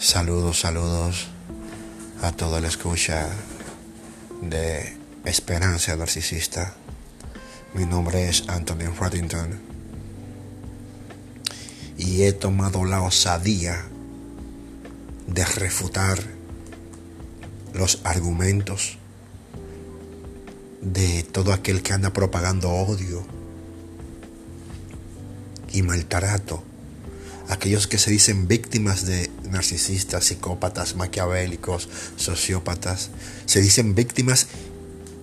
Saludos, saludos a toda la escucha de Esperanza Narcisista. Mi nombre es Anthony Reddington y he tomado la osadía de refutar los argumentos de todo aquel que anda propagando odio y maltrato aquellos que se dicen víctimas de narcisistas, psicópatas, maquiavélicos, sociópatas, se dicen víctimas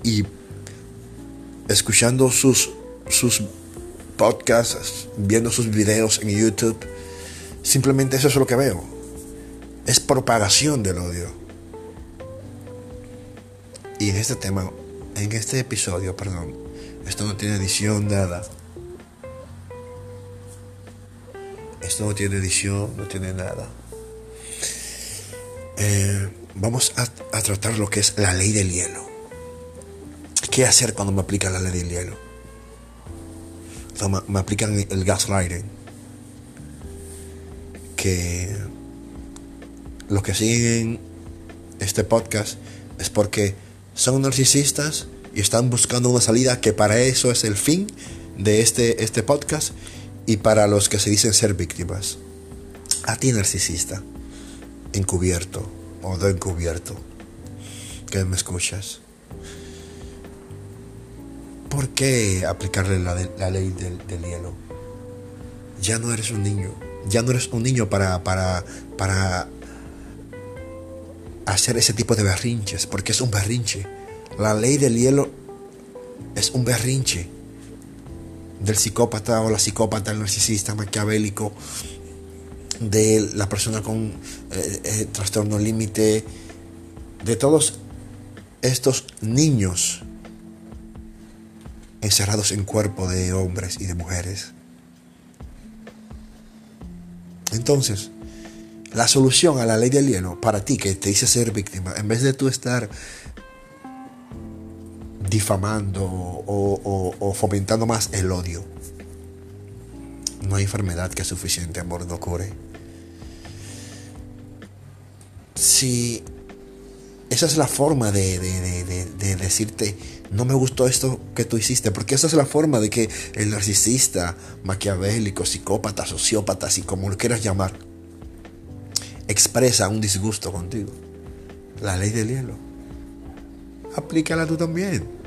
y escuchando sus, sus podcasts, viendo sus videos en YouTube, simplemente eso es lo que veo. Es propagación del odio. Y en este tema, en este episodio, perdón, esto no tiene edición, nada. No tiene edición, no tiene nada. Eh, vamos a, tratar lo que es la ley del hielo. ¿Qué hacer cuando me aplican la ley del hielo? me, aplican el gaslighting. Que los que siguen este podcast es porque son narcisistas y están buscando una salida que para eso es el fin de este, este podcast y para los que se dicen ser víctimas. A ti narcisista, encubierto o de encubierto, que me escuchas. ¿Por qué aplicarle la, ley del, hielo? Ya no eres un niño. Ya no eres un niño para, para, para hacer ese tipo de berrinches, porque es un berrinche. La ley del hielo es un berrinche del psicópata o la psicópata, el narcisista maquiavélico, de la persona con eh, eh, trastorno límite, de todos estos niños encerrados en cuerpo de hombres y de mujeres. Entonces, la solución a la ley del hielo, para ti que te dice ser víctima, en vez de tú estar difamando o, fomentando más el odio. No hay enfermedad que suficiente amor no cure. Si esa es la forma de, de, decirte, no me gustó esto que tú hiciste, porque esa es la forma de que el narcisista, maquiavélico, psicópata, sociópata, si como lo quieras llamar, expresa un disgusto contigo. La ley del hielo. Aplícala tú también.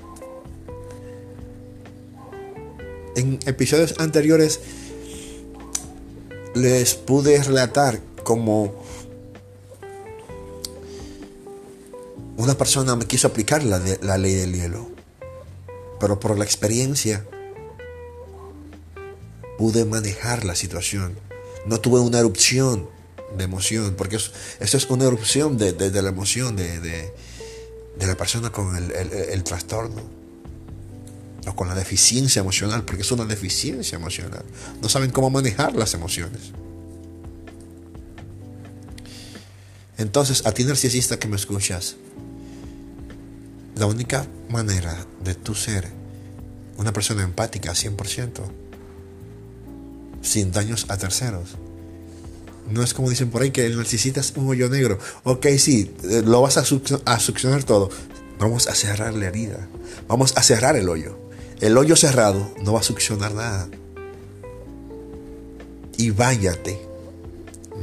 en episodios anteriores les pude relatar como una persona me quiso aplicar la, ley del hielo, pero por la experiencia pude manejar la situación. No tuve una erupción de emoción, porque eso, es una erupción de, la emoción de, la persona con el trastorno o con la deficiencia emocional, porque es una deficiencia emocional. No saben cómo manejar las emociones. Entonces, a ti narcisista que me escuchas, la única manera de tú ser una persona empática 100%, sin daños a terceros, no es como dicen por ahí que el narcisista es un hoyo negro. Ok, sí, eh, lo vas a, succionar todo. Vamos a cerrar la herida. Vamos a cerrar el hoyo. El hoyo cerrado no va a succionar nada. Y báñate,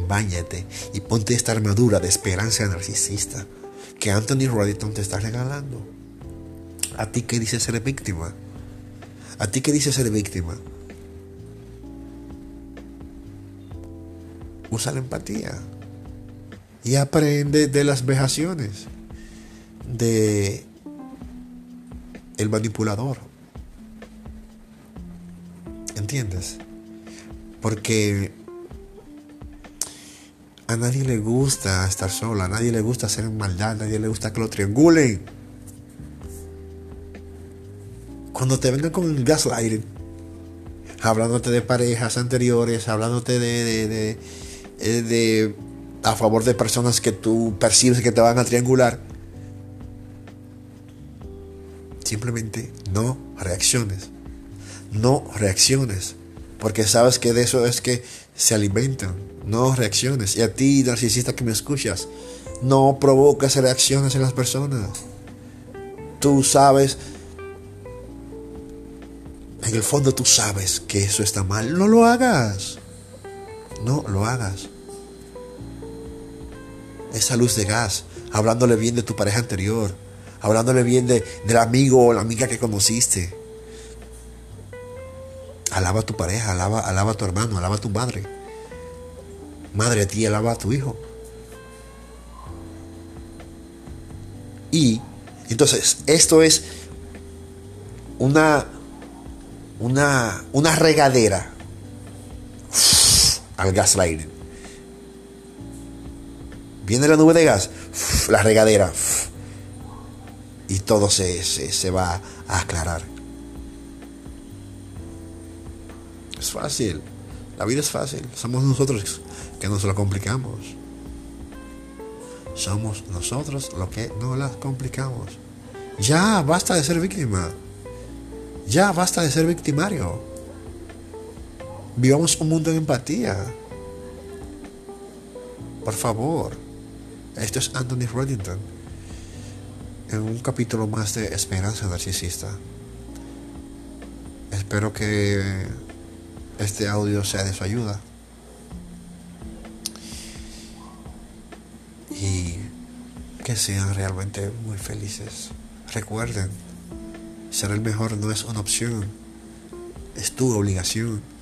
báñate y ponte esta armadura de esperanza narcisista que Anthony Roddington te está regalando. A ti que dices ser víctima. A ti que dices ser víctima. Usa la empatía. Y aprende de las vejaciones de el manipulador. ¿Entiendes? Porque a nadie le gusta estar sola, a nadie le gusta hacer maldad, a nadie le gusta que lo triangulen. Cuando te vengan con el gaslighting, hablándote de parejas anteriores, hablándote de, eh, de a favor de personas que tú percibes que te van a triangular, simplemente no reacciones no reacciones. Porque sabes que de eso es que se alimentan, no reacciones. Y a ti, narcisista que me escuchas, no provocas reacciones en las personas. Tú sabes, en el fondo tú sabes que eso está mal. No lo hagas. No lo hagas. Esa luz de gas, hablándole bien de tu pareja anterior, hablándole bien de, del amigo o la amiga que conociste. Alaba a tu pareja, alaba, alaba a tu hermano, alaba a tu madre. Madre a ti, alaba a tu hijo. Y entonces, esto es una, una, una regadera al gaslighting. Viene la nube de gas, la regadera, y todo se, se, va a aclarar. Es fácil, la vida es fácil, somos nosotros que nos lo complicamos. Somos nosotros los que nos la complicamos. Ya, basta de ser víctima. Ya, basta de ser victimario. Vivamos un mundo de empatía. Por favor. Esto es Anthony Reddington. En un capítulo más de Esperanza Narcisista. Espero que este audio sea de su ayuda. Y que sean realmente muy felices. Recuerden, ser el mejor no es una opción, es tu obligación.